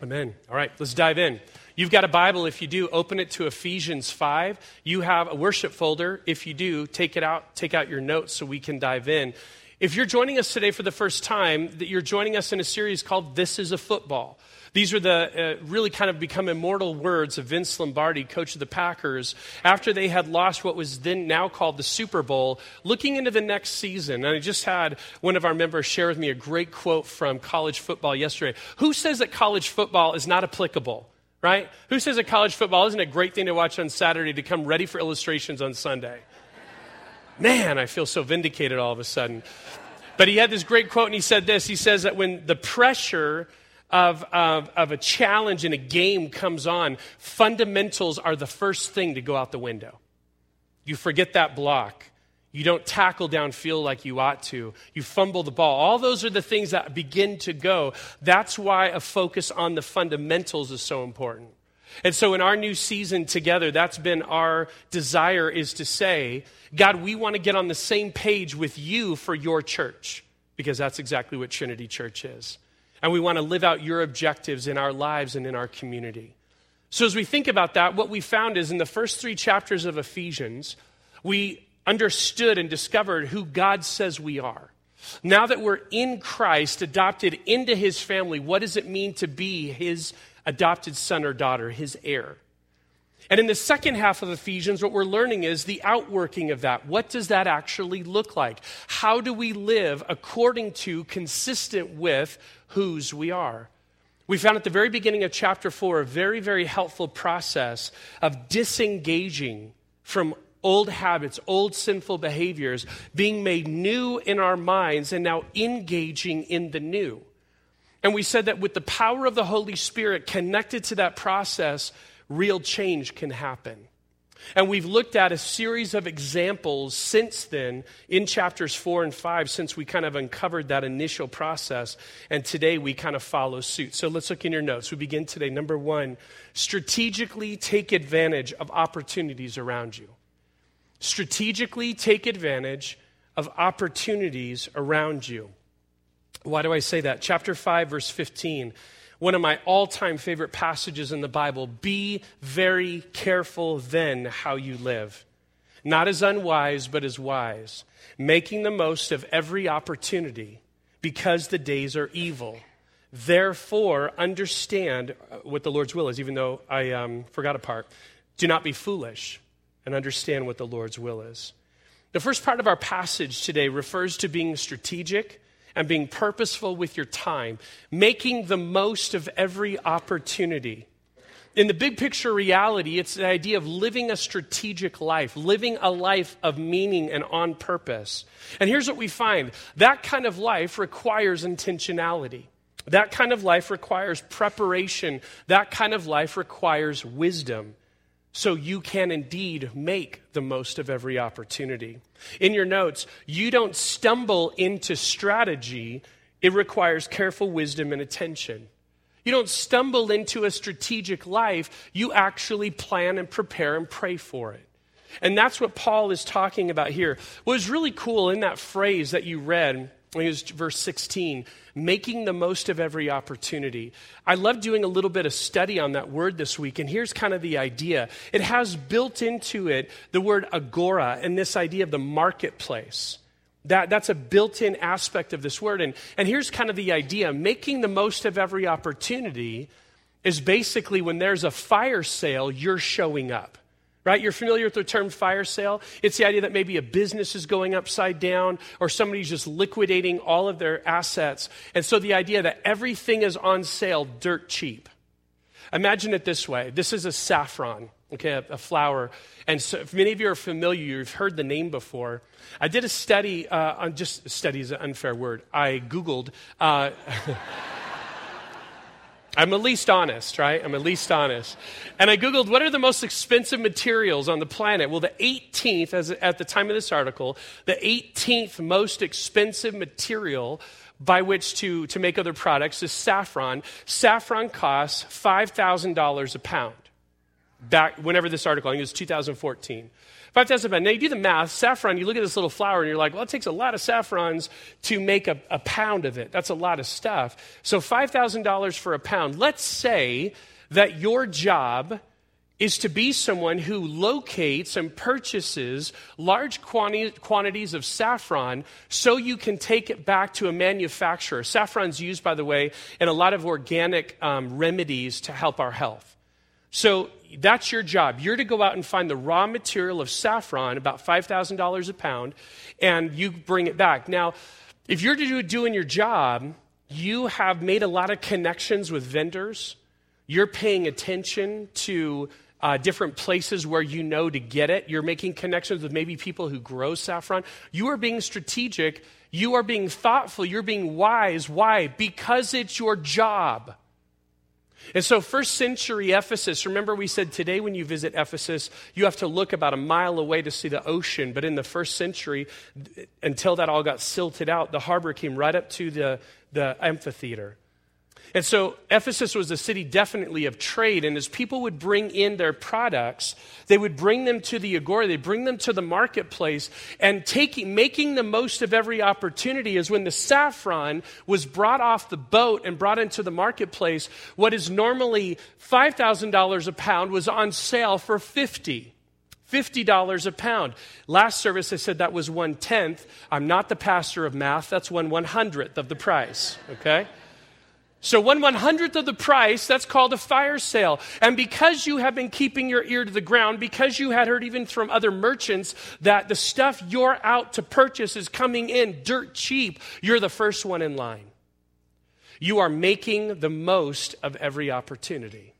Amen. All right, let's dive in. You've got a Bible. If you do, open it to Ephesians 5. You have a worship folder. If you do, take it out, take out your notes so we can dive in. If you're joining us today for the first time, that you're joining us in a series called This is a Football. These are the uh, really kind of become immortal words of Vince Lombardi, coach of the Packers, after they had lost what was then now called the Super Bowl, looking into the next season. And I just had one of our members share with me a great quote from college football yesterday. Who says that college football is not applicable? Right? Who says that college football isn't a great thing to watch on Saturday to come ready for illustrations on Sunday? Man, I feel so vindicated all of a sudden. But he had this great quote, and he said this. He says that when the pressure of, of, of a challenge in a game comes on, fundamentals are the first thing to go out the window. You forget that block. You don't tackle downfield like you ought to. You fumble the ball. All those are the things that begin to go. That's why a focus on the fundamentals is so important. And so in our new season together, that's been our desire is to say, God, we want to get on the same page with you for your church, because that's exactly what Trinity Church is. And we want to live out your objectives in our lives and in our community. So, as we think about that, what we found is in the first three chapters of Ephesians, we understood and discovered who God says we are. Now that we're in Christ, adopted into his family, what does it mean to be his adopted son or daughter, his heir? And in the second half of Ephesians, what we're learning is the outworking of that. What does that actually look like? How do we live according to, consistent with whose we are? We found at the very beginning of chapter four a very, very helpful process of disengaging from old habits, old sinful behaviors, being made new in our minds, and now engaging in the new. And we said that with the power of the Holy Spirit connected to that process, real change can happen. And we've looked at a series of examples since then in chapters four and five, since we kind of uncovered that initial process. And today we kind of follow suit. So let's look in your notes. We begin today. Number one, strategically take advantage of opportunities around you. Strategically take advantage of opportunities around you. Why do I say that? Chapter 5, verse 15 one of my all time favorite passages in the Bible. Be very careful then how you live. Not as unwise, but as wise, making the most of every opportunity because the days are evil. Therefore, understand what the Lord's will is, even though I um, forgot a part. Do not be foolish and understand what the Lord's will is. The first part of our passage today refers to being strategic and being purposeful with your time, making the most of every opportunity. In the big picture reality, it's the idea of living a strategic life, living a life of meaning and on purpose. And here's what we find that kind of life requires intentionality. That kind of life requires preparation. That kind of life requires wisdom so you can indeed make the most of every opportunity. In your notes, you don't stumble into strategy, it requires careful wisdom and attention. You don't stumble into a strategic life, you actually plan and prepare and pray for it. And that's what Paul is talking about here. What was really cool in that phrase that you read was verse 16, making the most of every opportunity. I love doing a little bit of study on that word this week, and here's kind of the idea. It has built into it the word agora and this idea of the marketplace. That, that's a built in aspect of this word. And, and here's kind of the idea making the most of every opportunity is basically when there's a fire sale, you're showing up right? You're familiar with the term fire sale? It's the idea that maybe a business is going upside down or somebody's just liquidating all of their assets. And so the idea that everything is on sale dirt cheap. Imagine it this way this is a saffron, okay, a, flower. And so if many of you are familiar, you've heard the name before. I did a study uh, on just study is an unfair word. I Googled. Uh, I'm at least honest, right? I'm at least honest. And I Googled what are the most expensive materials on the planet? Well, the 18th, as at the time of this article, the 18th most expensive material by which to, to make other products is saffron. Saffron costs $5,000 a pound. back whenever this article, I think it was 2014. 5,000 pounds. Now you do the math. Saffron, you look at this little flower and you're like, well, it takes a lot of saffrons to make a, a pound of it. That's a lot of stuff. So $5,000 for a pound. Let's say that your job is to be someone who locates and purchases large quanti- quantities of saffron so you can take it back to a manufacturer. Saffron's used, by the way, in a lot of organic um, remedies to help our health. So that's your job. You're to go out and find the raw material of saffron, about $5,000 a pound, and you bring it back. Now, if you're do, doing your job, you have made a lot of connections with vendors. You're paying attention to uh, different places where you know to get it. You're making connections with maybe people who grow saffron. You are being strategic. You are being thoughtful. You're being wise. Why? Because it's your job. And so, first century Ephesus, remember we said today when you visit Ephesus, you have to look about a mile away to see the ocean. But in the first century, until that all got silted out, the harbor came right up to the, the amphitheater. And so Ephesus was a city definitely of trade. And as people would bring in their products, they would bring them to the agora, they bring them to the marketplace, and taking, making the most of every opportunity is when the saffron was brought off the boat and brought into the marketplace, what is normally $5,000 a pound was on sale for 50 $50 a pound. Last service, I said that was one tenth. I'm not the pastor of math. That's one one hundredth of the price, okay? So, one one hundredth of the price, that's called a fire sale. And because you have been keeping your ear to the ground, because you had heard even from other merchants that the stuff you're out to purchase is coming in dirt cheap, you're the first one in line. You are making the most of every opportunity.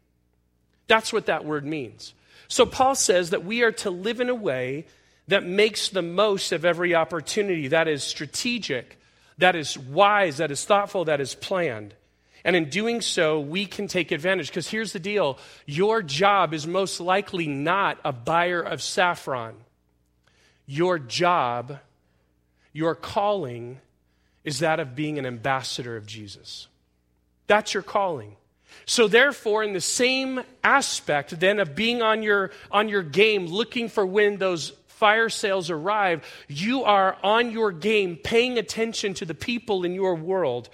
That's what that word means. So, Paul says that we are to live in a way that makes the most of every opportunity, that is strategic, that is wise, that is thoughtful, that is planned. And in doing so, we can take advantage. Because here's the deal your job is most likely not a buyer of saffron. Your job, your calling, is that of being an ambassador of Jesus. That's your calling. So therefore, in the same aspect then of being on your, on your game, looking for when those fire sales arrive, you are on your game, paying attention to the people in your world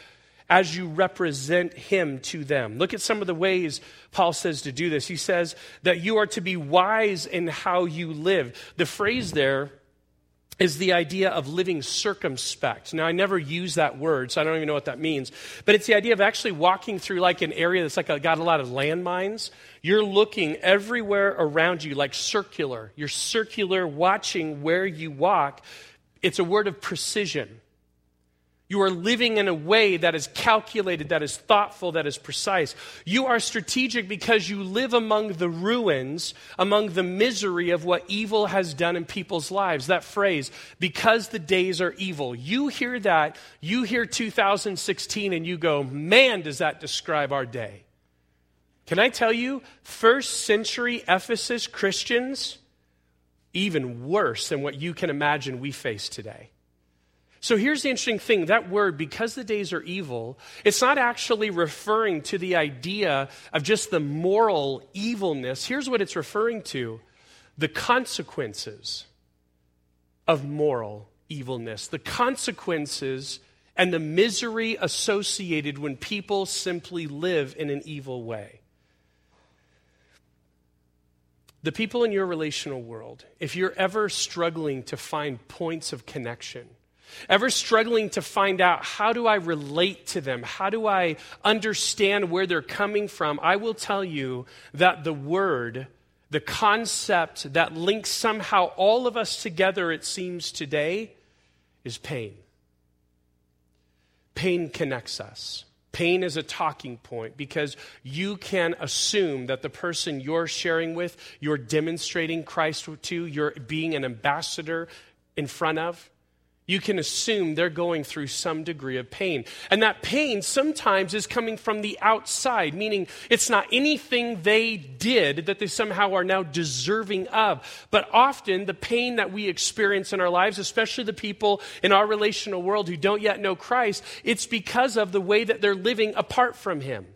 as you represent him to them. Look at some of the ways Paul says to do this. He says that you are to be wise in how you live. The phrase there is the idea of living circumspect. Now, I never use that word, so I don't even know what that means. But it's the idea of actually walking through like an area that's like a, got a lot of landmines. You're looking everywhere around you, like circular. You're circular, watching where you walk. It's a word of precision. You are living in a way that is calculated, that is thoughtful, that is precise. You are strategic because you live among the ruins, among the misery of what evil has done in people's lives. That phrase, because the days are evil. You hear that, you hear 2016, and you go, man, does that describe our day. Can I tell you, first century Ephesus Christians, even worse than what you can imagine we face today. So here's the interesting thing that word, because the days are evil, it's not actually referring to the idea of just the moral evilness. Here's what it's referring to the consequences of moral evilness, the consequences and the misery associated when people simply live in an evil way. The people in your relational world, if you're ever struggling to find points of connection, Ever struggling to find out how do I relate to them? How do I understand where they're coming from? I will tell you that the word, the concept that links somehow all of us together, it seems today, is pain. Pain connects us. Pain is a talking point because you can assume that the person you're sharing with, you're demonstrating Christ to, you're being an ambassador in front of, you can assume they're going through some degree of pain. And that pain sometimes is coming from the outside, meaning it's not anything they did that they somehow are now deserving of. But often the pain that we experience in our lives, especially the people in our relational world who don't yet know Christ, it's because of the way that they're living apart from Him.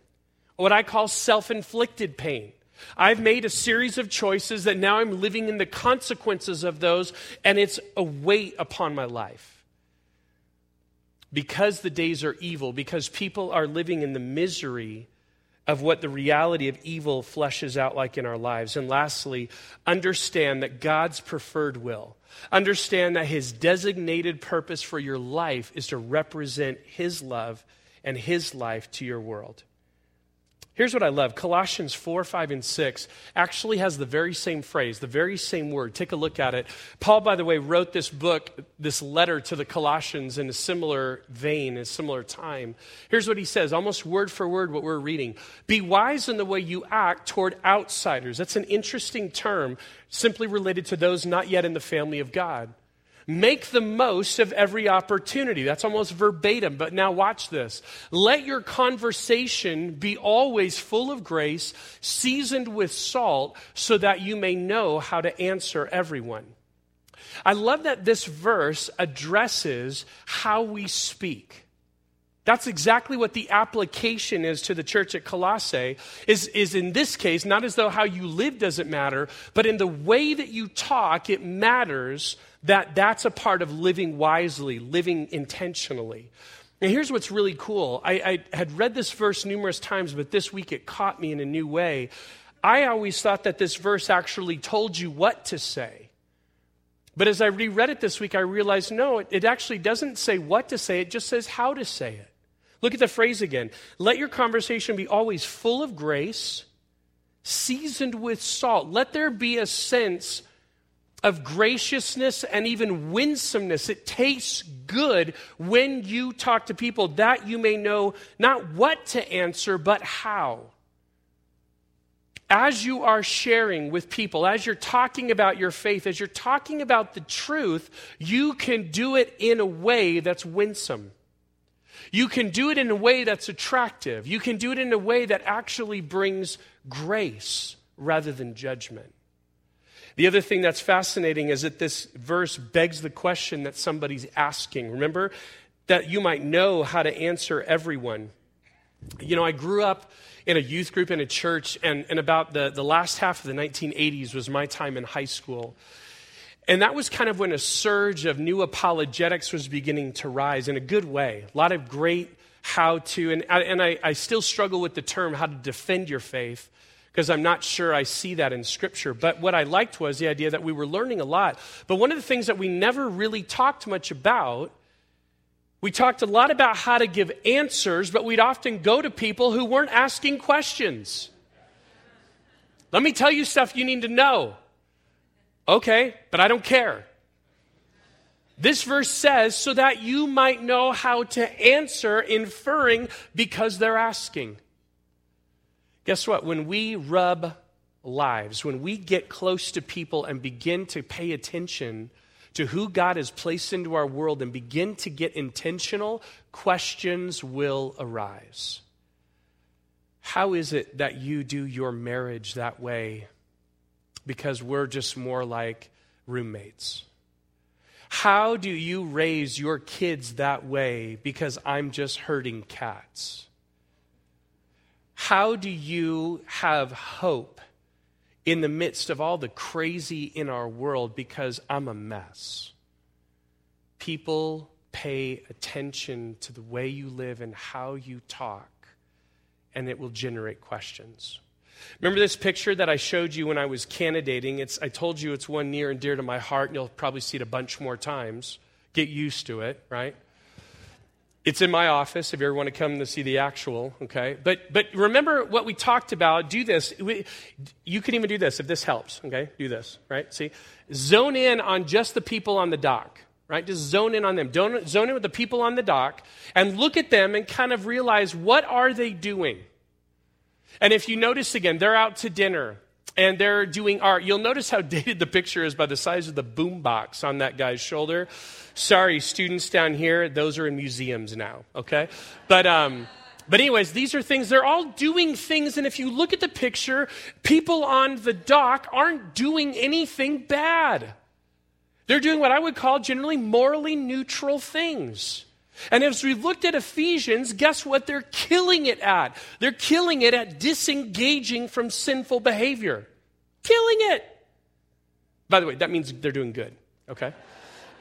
What I call self inflicted pain. I've made a series of choices that now I'm living in the consequences of those, and it's a weight upon my life. Because the days are evil, because people are living in the misery of what the reality of evil fleshes out like in our lives. And lastly, understand that God's preferred will, understand that His designated purpose for your life is to represent His love and His life to your world. Here's what I love Colossians 4, 5, and 6 actually has the very same phrase, the very same word. Take a look at it. Paul, by the way, wrote this book, this letter to the Colossians in a similar vein, a similar time. Here's what he says, almost word for word, what we're reading Be wise in the way you act toward outsiders. That's an interesting term, simply related to those not yet in the family of God. Make the most of every opportunity. That's almost verbatim, but now watch this. Let your conversation be always full of grace, seasoned with salt, so that you may know how to answer everyone. I love that this verse addresses how we speak. That's exactly what the application is to the church at Colossae, is, is in this case, not as though how you live doesn't matter, but in the way that you talk, it matters that that's a part of living wisely, living intentionally. And here's what's really cool. I, I, had read this verse numerous times, but this week it caught me in a new way. I always thought that this verse actually told you what to say. But as I reread it this week, I realized no, it, it actually doesn't say what to say, it just says how to say it. Look at the phrase again. Let your conversation be always full of grace, seasoned with salt. Let there be a sense of graciousness and even winsomeness. It tastes good when you talk to people that you may know not what to answer, but how. As you are sharing with people, as you're talking about your faith, as you're talking about the truth, you can do it in a way that's winsome. You can do it in a way that's attractive. You can do it in a way that actually brings grace rather than judgment. The other thing that's fascinating is that this verse begs the question that somebody's asking. Remember, that you might know how to answer everyone. You know, I grew up in a youth group in a church, and, and about the, the last half of the 1980s was my time in high school. And that was kind of when a surge of new apologetics was beginning to rise in a good way. A lot of great how to, and, and I, I still struggle with the term how to defend your faith because I'm not sure I see that in Scripture. But what I liked was the idea that we were learning a lot. But one of the things that we never really talked much about, we talked a lot about how to give answers, but we'd often go to people who weren't asking questions. Let me tell you stuff you need to know. Okay, but I don't care. This verse says, so that you might know how to answer, inferring because they're asking. Guess what? When we rub lives, when we get close to people and begin to pay attention to who God has placed into our world and begin to get intentional, questions will arise. How is it that you do your marriage that way? Because we're just more like roommates. How do you raise your kids that way? Because I'm just herding cats. How do you have hope in the midst of all the crazy in our world because I'm a mess? People pay attention to the way you live and how you talk, and it will generate questions. Remember this picture that I showed you when I was candidating? It's, I told you it's one near and dear to my heart, and you'll probably see it a bunch more times. Get used to it, right? It's in my office if you ever want to come to see the actual, okay? But, but remember what we talked about. Do this. We, you can even do this if this helps, okay? Do this, right? See? Zone in on just the people on the dock, right? Just zone in on them. Don't, zone in with the people on the dock and look at them and kind of realize what are they doing? And if you notice again, they're out to dinner and they're doing art. You'll notice how dated the picture is by the size of the boom box on that guy's shoulder. Sorry, students down here, those are in museums now, okay? But, um, but, anyways, these are things, they're all doing things, and if you look at the picture, people on the dock aren't doing anything bad. They're doing what I would call generally morally neutral things. And as we looked at Ephesians, guess what they're killing it at? They're killing it at disengaging from sinful behavior. Killing it. By the way, that means they're doing good, okay?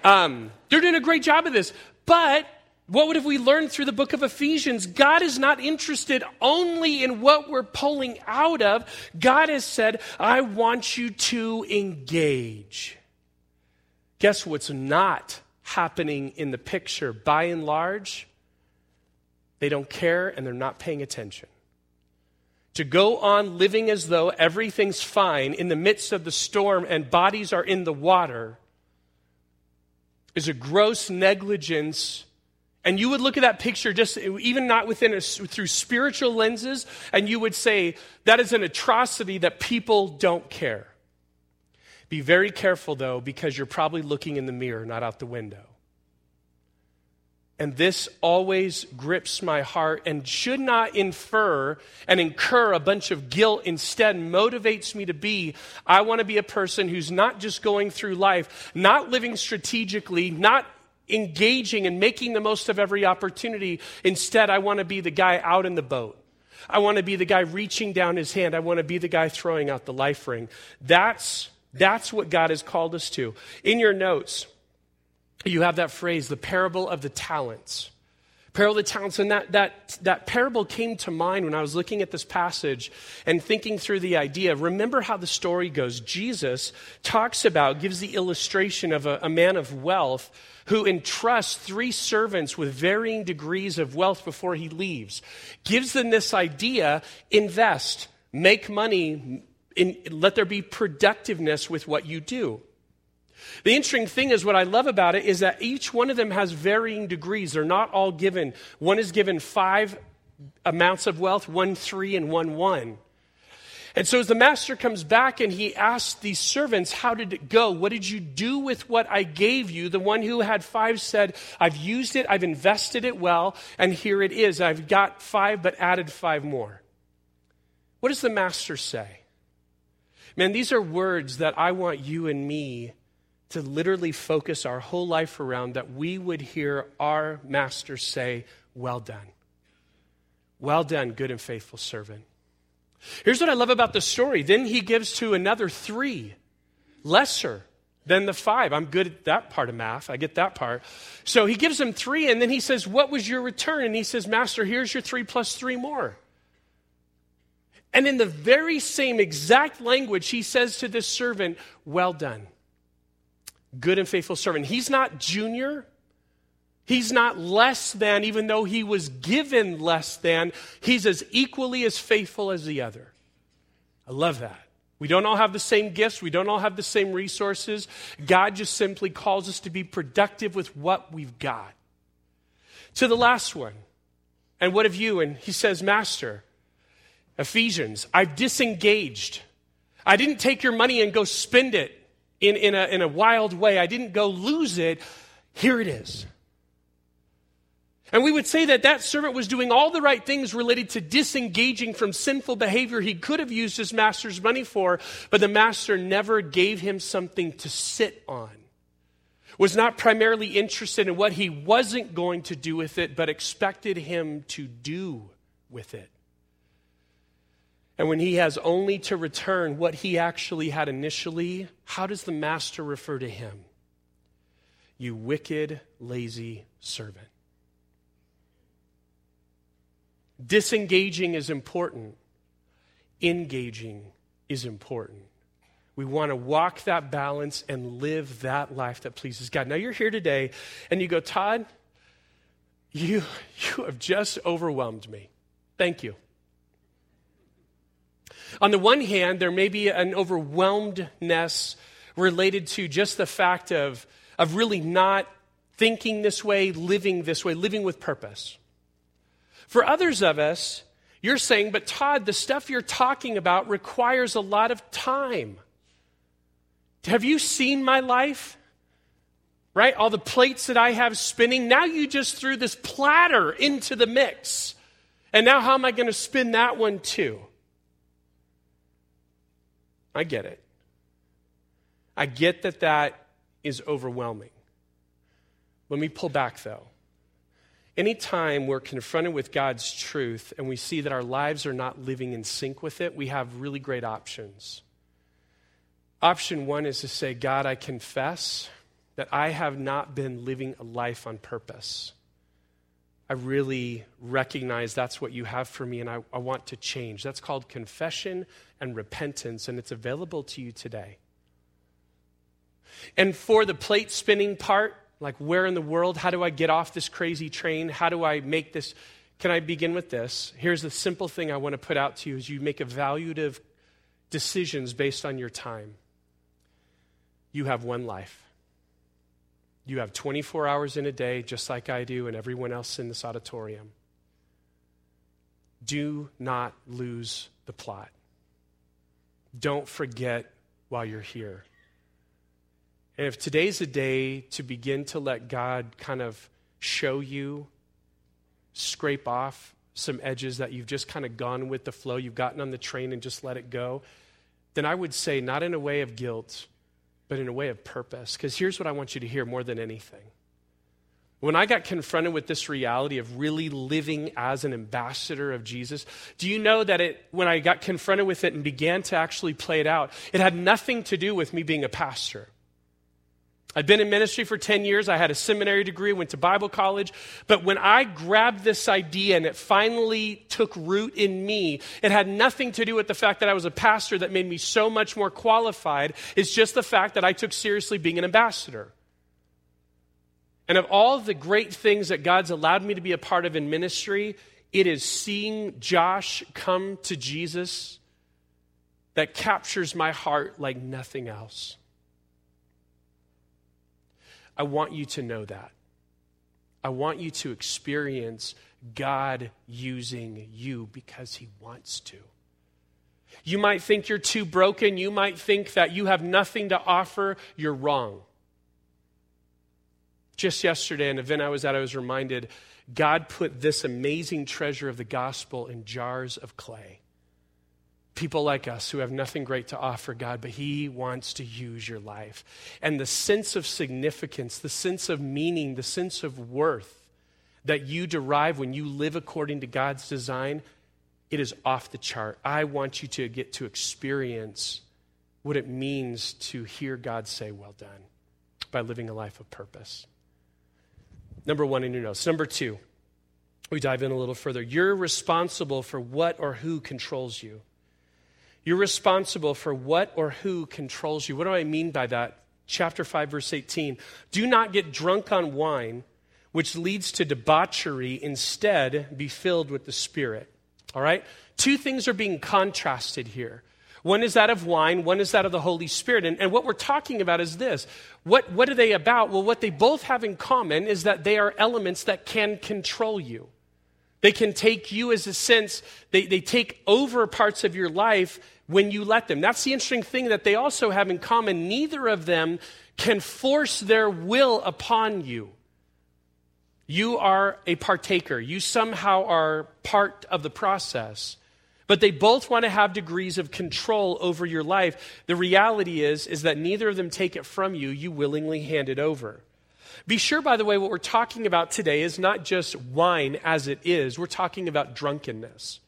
Um, they're doing a great job of this. But what would have we learned through the book of Ephesians? God is not interested only in what we're pulling out of. God has said, I want you to engage. Guess what's not happening in the picture? By and large, they don't care and they're not paying attention. To go on living as though everything's fine in the midst of the storm and bodies are in the water is a gross negligence and you would look at that picture just even not within a, through spiritual lenses, and you would say that is an atrocity that people don't care. Be very careful though, because you're probably looking in the mirror, not out the window. And this always grips my heart and should not infer and incur a bunch of guilt. Instead, motivates me to be I want to be a person who's not just going through life, not living strategically, not engaging and making the most of every opportunity. Instead, I want to be the guy out in the boat. I want to be the guy reaching down his hand. I want to be the guy throwing out the life ring. That's, that's what God has called us to. In your notes, you have that phrase, the parable of the talents. Parable of the talents. And that, that, that parable came to mind when I was looking at this passage and thinking through the idea. Remember how the story goes. Jesus talks about, gives the illustration of a, a man of wealth who entrusts three servants with varying degrees of wealth before he leaves. Gives them this idea invest, make money, in, let there be productiveness with what you do. The interesting thing is, what I love about it is that each one of them has varying degrees. They're not all given. One is given five amounts of wealth, one three, and one one. And so, as the master comes back and he asks these servants, How did it go? What did you do with what I gave you? The one who had five said, I've used it, I've invested it well, and here it is. I've got five, but added five more. What does the master say? Man, these are words that I want you and me to literally focus our whole life around that we would hear our master say, Well done. Well done, good and faithful servant. Here's what I love about the story. Then he gives to another three, lesser than the five. I'm good at that part of math. I get that part. So he gives them three, and then he says, What was your return? And he says, Master, here's your three plus three more. And in the very same exact language, he says to this servant, Well done, good and faithful servant. He's not junior. He's not less than, even though he was given less than. He's as equally as faithful as the other. I love that. We don't all have the same gifts. We don't all have the same resources. God just simply calls us to be productive with what we've got. To the last one. And what of you? And he says, Master, Ephesians, I've disengaged. I didn't take your money and go spend it in, in, a, in a wild way. I didn't go lose it. Here it is. And we would say that that servant was doing all the right things related to disengaging from sinful behavior he could have used his master's money for, but the master never gave him something to sit on. Was not primarily interested in what he wasn't going to do with it, but expected him to do with it. And when he has only to return what he actually had initially, how does the master refer to him? You wicked, lazy servant. Disengaging is important, engaging is important. We want to walk that balance and live that life that pleases God. Now, you're here today and you go, Todd, you, you have just overwhelmed me. Thank you. On the one hand, there may be an overwhelmedness related to just the fact of, of really not thinking this way, living this way, living with purpose. For others of us, you're saying, but Todd, the stuff you're talking about requires a lot of time. Have you seen my life? Right? All the plates that I have spinning. Now you just threw this platter into the mix. And now how am I going to spin that one too? I get it. I get that that is overwhelming. Let me pull back though. anytime we're confronted with God's truth and we see that our lives are not living in sync with it, we have really great options. Option one is to say, God, I confess that I have not been living a life on purpose. I really recognize that's what you have for me and I, I want to change. That's called confession and repentance, and it's available to you today. And for the plate spinning part, like where in the world, how do I get off this crazy train? How do I make this? Can I begin with this? Here's the simple thing I want to put out to you is you make evaluative decisions based on your time. You have one life. You have 24 hours in a day, just like I do and everyone else in this auditorium. Do not lose the plot. Don't forget while you're here. And if today's a day to begin to let God kind of show you, scrape off some edges that you've just kind of gone with the flow, you've gotten on the train and just let it go, then I would say, not in a way of guilt, but in a way of purpose. Because here's what I want you to hear more than anything. When I got confronted with this reality of really living as an ambassador of Jesus, do you know that it, when I got confronted with it and began to actually play it out, it had nothing to do with me being a pastor. I'd been in ministry for 10 years. I had a seminary degree, went to Bible college. But when I grabbed this idea and it finally took root in me, it had nothing to do with the fact that I was a pastor that made me so much more qualified. It's just the fact that I took seriously being an ambassador. And of all the great things that God's allowed me to be a part of in ministry, it is seeing Josh come to Jesus that captures my heart like nothing else. I want you to know that. I want you to experience God using you because He wants to. You might think you're too broken. You might think that you have nothing to offer. You're wrong. Just yesterday, an event I was at, I was reminded God put this amazing treasure of the gospel in jars of clay people like us who have nothing great to offer God, but He wants to use your life. And the sense of significance, the sense of meaning, the sense of worth that you derive when you live according to God's design, it is off the chart. I want you to get to experience what it means to hear God say, Well done, by living a life of purpose. Number one in your notes. Number two, we dive in a little further. You're responsible for what or who controls you. You're responsible for what or who controls you. What do I mean by that? Chapter 5, verse 18. Do not get drunk on wine, which leads to debauchery. Instead, be filled with the Spirit. All right? Two things are being contrasted here. One is that of wine, one is that of the Holy Spirit. And, and, what we're talking about is this. What, what are they about? Well, what they both have in common is that they are elements that can control you. They can take you as a sense, they, they take over parts of your life when you let them. That's the interesting thing that they also have in common. Neither of them can force their will upon you. You are a partaker, you somehow are part of the process. But they both want to have degrees of control over your life. The reality is is that neither of them take it from you, you willingly hand it over. Be sure, by the way, what we're talking about today is not just wine as it is, we're talking about drunkenness.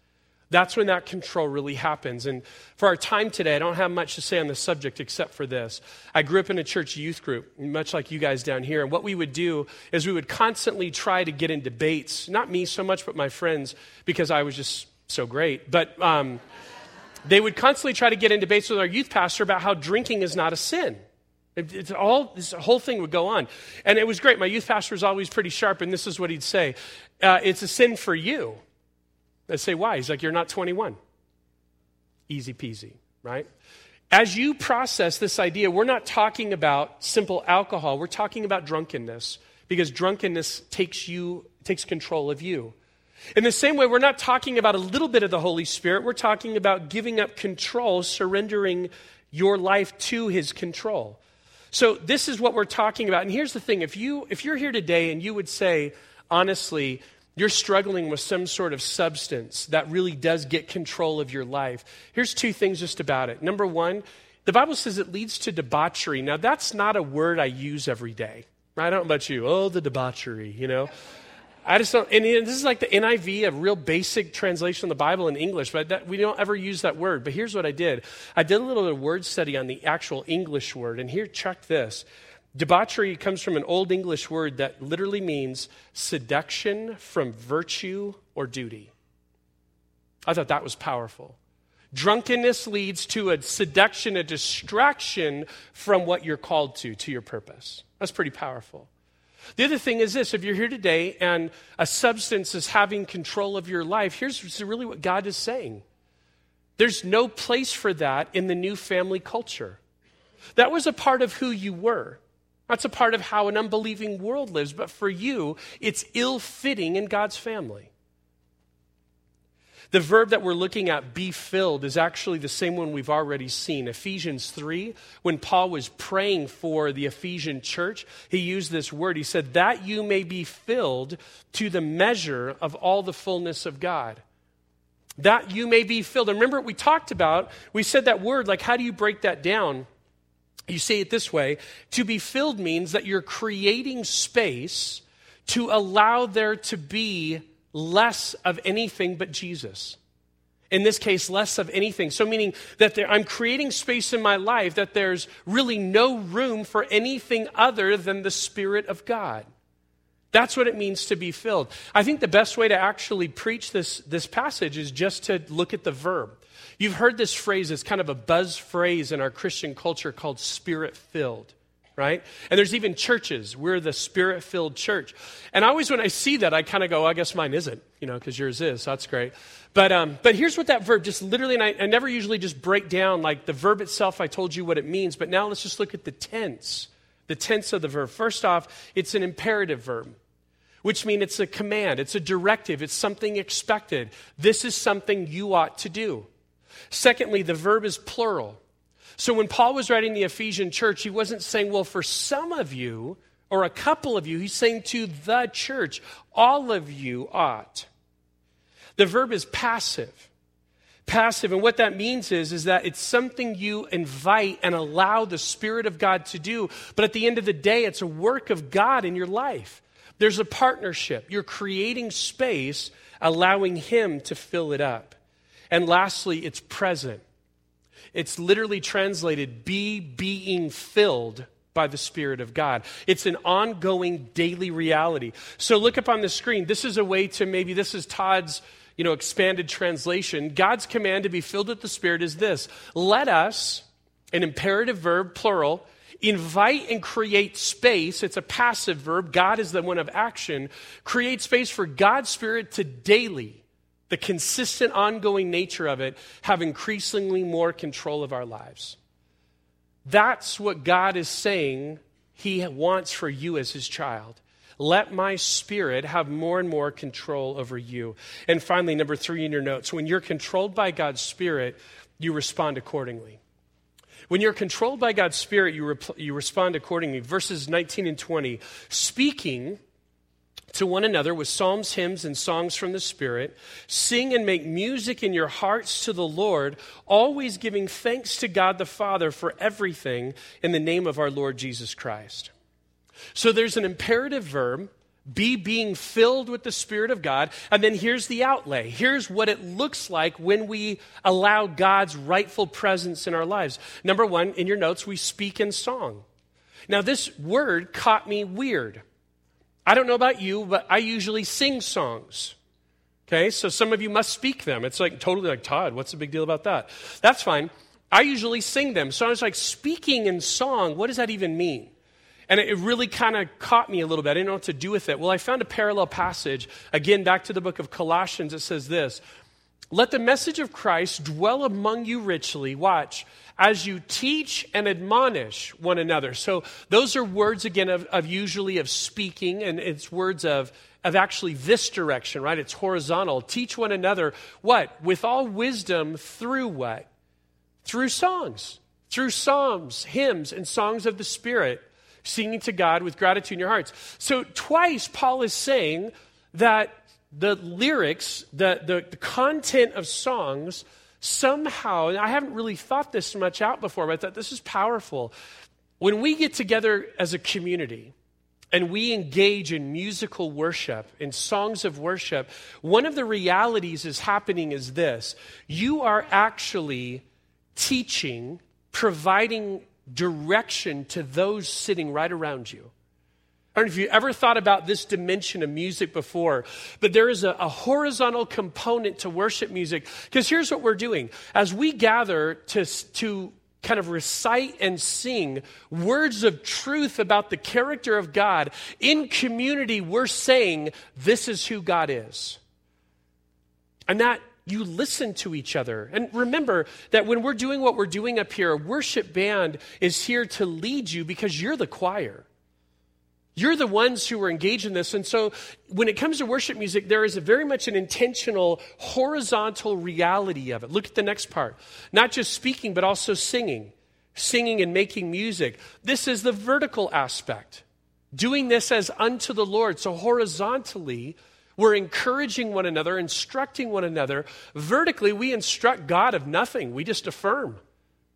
That's when that control really happens. And for our time today, I don't have much to say on the subject except for this. I grew up in a church youth group, much like you guys down here. And what we would do is we would constantly try to get in debates, not me so much, but my friends, because I was just so great. But um, they would constantly try to get in debates with our youth pastor about how drinking is not a sin. It's all this whole thing would go on, and it was great. My youth pastor was always pretty sharp, and this is what he'd say: uh, "It's a sin for you." I say, "Why?" He's like, "You're not 21." Easy peasy, right? As you process this idea, we're not talking about simple alcohol. We're talking about drunkenness because drunkenness takes you takes control of you. In the same way, we're not talking about a little bit of the Holy Spirit. We're talking about giving up control, surrendering your life to His control. So this is what we're talking about. And here's the thing if, you, if you're here today and you would say, honestly, you're struggling with some sort of substance that really does get control of your life, here's two things just about it. Number one, the Bible says it leads to debauchery. Now, that's not a word I use every day. I don't know about you. Oh, the debauchery, you know. I just don't, and this is like the NIV, a real basic translation of the Bible in English, but that, we don't ever use that word. But here's what I did I did a little bit of word study on the actual English word, and here, check this. Debauchery comes from an Old English word that literally means seduction from virtue or duty. I thought that was powerful. Drunkenness leads to a seduction, a distraction from what you're called to, to your purpose. That's pretty powerful. The other thing is this if you're here today and a substance is having control of your life, here's really what God is saying there's no place for that in the new family culture. That was a part of who you were. That's a part of how an unbelieving world lives. But for you, it's ill fitting in God's family. The verb that we're looking at, be filled, is actually the same one we've already seen. Ephesians 3, when Paul was praying for the Ephesian church, he used this word. He said, That you may be filled to the measure of all the fullness of God. That you may be filled. And remember what we talked about? We said that word, like, how do you break that down? You say it this way to be filled means that you're creating space to allow there to be less of anything but Jesus. In this case, less of anything. So, meaning that there, I'm creating space in my life that there's really no room for anything other than the Spirit of God. That's what it means to be filled. I think the best way to actually preach this, this passage is just to look at the verb. You've heard this phrase, it's kind of a buzz phrase in our Christian culture called spirit filled right? And there's even churches. We're the spirit filled church. And I always, when I see that, I kind of go, I guess mine isn't, you know, because yours is. So that's great. But, um, but here's what that verb just literally, and I, I never usually just break down like the verb itself, I told you what it means. But now let's just look at the tense, the tense of the verb. First off, it's an imperative verb which means it's a command, it's a directive, it's something expected. This is something you ought to do. Secondly, the verb is plural. So when Paul was writing the Ephesian church, he wasn't saying, well, for some of you or a couple of you, he's saying to the church, all of you ought. The verb is passive. Passive. And what that means is, is that it's something you invite and allow the Spirit of God to do. But at the end of the day, it's a work of God in your life. There's a partnership. You're creating space, allowing Him to fill it up. And lastly, it's present. It's literally translated, be being filled by the Spirit of God. It's an ongoing daily reality. So look up on the screen. This is a way to maybe, this is Todd's you know, expanded translation. God's command to be filled with the Spirit is this let us, an imperative verb, plural, invite and create space. It's a passive verb. God is the one of action. Create space for God's Spirit to daily the consistent, ongoing nature of it, have increasingly more control of our lives. That's what God is saying He wants for you as His child. Let my spirit have more and more control over you. And finally, number three in your notes when you're controlled by God's Spirit, you respond accordingly. When you're controlled by God's Spirit, you, you respond accordingly. Verses 19 and 20. Speaking, to one another with psalms, hymns, and songs from the Spirit. Sing and make music in your hearts to the Lord, always giving thanks to God the Father for everything in the name of our Lord Jesus Christ. So there's an imperative verb, be being filled with the Spirit of God. And then here's the outlay. Here's what it looks like when we allow God's rightful presence in our lives. Number one, in your notes, we speak in song. Now, this word caught me weird. I don't know about you, but I usually sing songs. Okay, so some of you must speak them. It's like totally like, Todd, what's the big deal about that? That's fine. I usually sing them. So I was like, speaking in song, what does that even mean? And it really kind of caught me a little bit. I didn't know what to do with it. Well, I found a parallel passage. Again, back to the book of Colossians, it says this Let the message of Christ dwell among you richly. Watch as you teach and admonish one another. So those are words again of, of usually of speaking, and it's words of of actually this direction, right? It's horizontal. Teach one another what? With all wisdom through what? Through songs, through psalms, hymns, and songs of the Spirit, singing to God with gratitude in your hearts. So twice Paul is saying that the lyrics, the, the, the content of songs somehow, I haven't really thought this much out before, but I thought this is powerful. When we get together as a community, and we engage in musical worship, in songs of worship, one of the realities is happening is this you are actually teaching, providing direction to those sitting right around you. Don't know if you ever thought about this dimension of music before, but there is a, a horizontal component to worship music. Because here's what we're doing. As we gather to, to kind of recite and sing words of truth about the character of God, in community, we're saying, This is who God is. And that you listen to each other. And remember that when we're doing what we're doing up here, a worship band is here to lead you because you're the choir. You're the ones who are engaged in this. And so when it comes to worship music, there is very much an intentional horizontal reality of it. Look at the next part. Not just speaking, but also singing. Singing and making music. This is the vertical aspect. Doing this as unto the Lord. So horizontally, we're encouraging one another, instructing one another. Vertically, we instruct God of nothing. We just affirm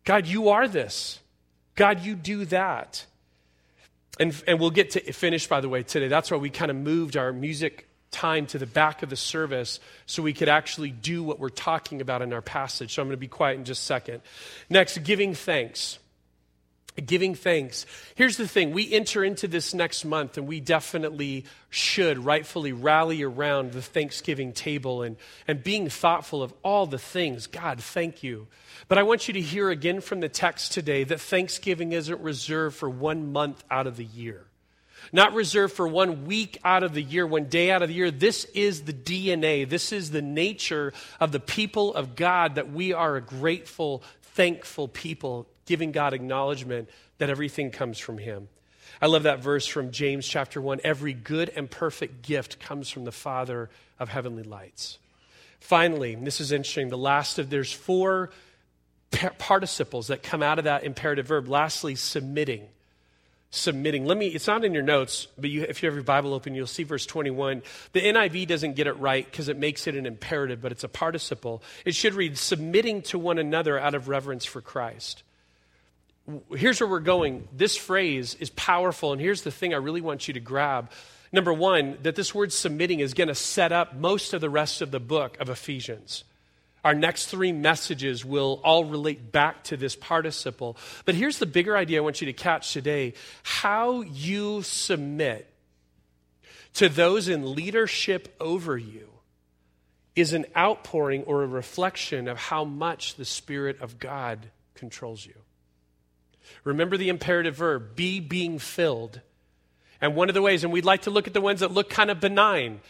God, you are this. God, you do that. And, and we'll get to finish, by the way, today. That's why we kind of moved our music time to the back of the service so we could actually do what we're talking about in our passage. So I'm going to be quiet in just a second. Next, giving thanks. Giving thanks. Here's the thing we enter into this next month, and we definitely should rightfully rally around the Thanksgiving table and, and being thoughtful of all the things. God, thank you. But I want you to hear again from the text today that Thanksgiving isn't reserved for one month out of the year, not reserved for one week out of the year, one day out of the year. This is the DNA, this is the nature of the people of God that we are a grateful, thankful people, giving God acknowledgement that everything comes from Him. I love that verse from James chapter 1. Every good and perfect gift comes from the Father of heavenly lights. Finally, this is interesting, the last of there's four participles that come out of that imperative verb. Lastly, submitting. Submitting. Let me, it's not in your notes, but you, if you have your Bible open, you'll see verse 21. The NIV doesn't get it right because it makes it an imperative, but it's a participle. It should read, submitting to one another out of reverence for Christ. Here's where we're going. This phrase is powerful, and here's the thing I really want you to grab. Number one, that this word submitting is going to set up most of the rest of the book of Ephesians. Our next three messages will all relate back to this participle. But here's the bigger idea I want you to catch today how you submit to those in leadership over you is an outpouring or a reflection of how much the Spirit of God controls you. Remember the imperative verb be being filled. And one of the ways, and we'd like to look at the ones that look kind of benign,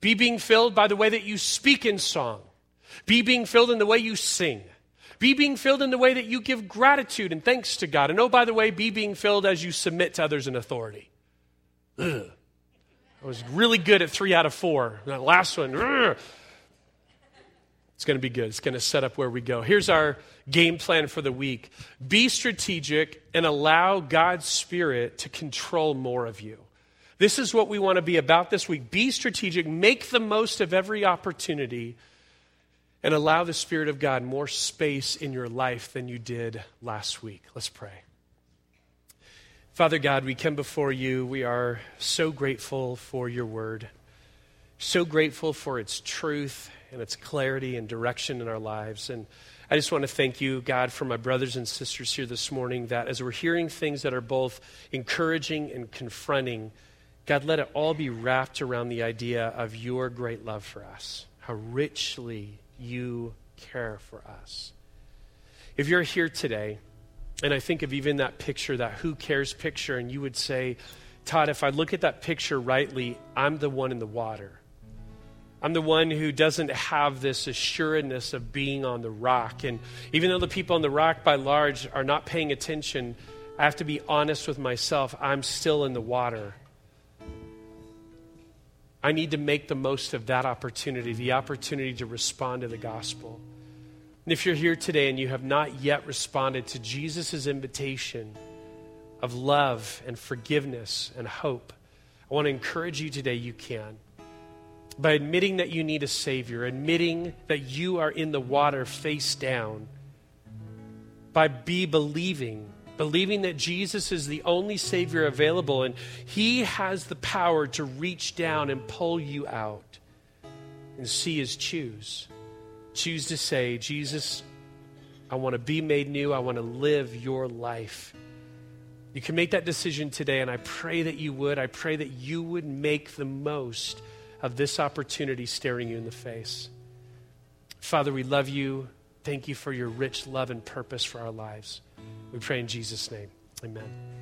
be being filled by the way that you speak in song be being filled in the way you sing. Be being filled in the way that you give gratitude and thanks to God. And oh, by the way, be being filled as you submit to others in authority. Ugh. I was really good at three out of four. That last one, ugh. It's going to be good. It's going to set up where we go. Here's our game plan for the week be strategic and allow God's Spirit to control more of you. This is what we want to be about this week. Be strategic, make the most of every opportunity and allow the Spirit of God more space in your life than you did last week. Let's pray. Father God, we come before you. We are so grateful for your word, so grateful for its truth and its clarity and direction in our lives. And I just want to thank you, God, for my brothers and sisters here this morning, that as we're hearing things that are both encouraging and confronting, God, let it all be wrapped around the idea of your great love for us, how richly you care for us. If you're here today, and I think of even that picture, that who cares picture, and you would say, Todd, if I look at that picture rightly, I'm the one in the water. I'm the one who doesn't have this assuredness of being on the rock. And even though the people on the rock, by large, are not paying attention, I have to be honest with myself. I'm still in the water. I need to make the most of that opportunity, the opportunity to respond to the gospel. And if you're here today and you have not yet responded to Jesus' invitation of love and forgiveness and hope, I want to encourage you today you can. By admitting that you need a Savior, admitting that you are in the water face down, by be believing believing that Jesus is the only Savior available and He has the power to reach down and pull you out. And C is choose. Choose to say, Jesus, I want to be made new. I want to live your life. You can make that decision today, and I pray that you would. I pray that you would make the most of this opportunity staring you in the face. Father, we love you. Thank you for your rich love and purpose for our lives. We pray in Jesus' name. Amen.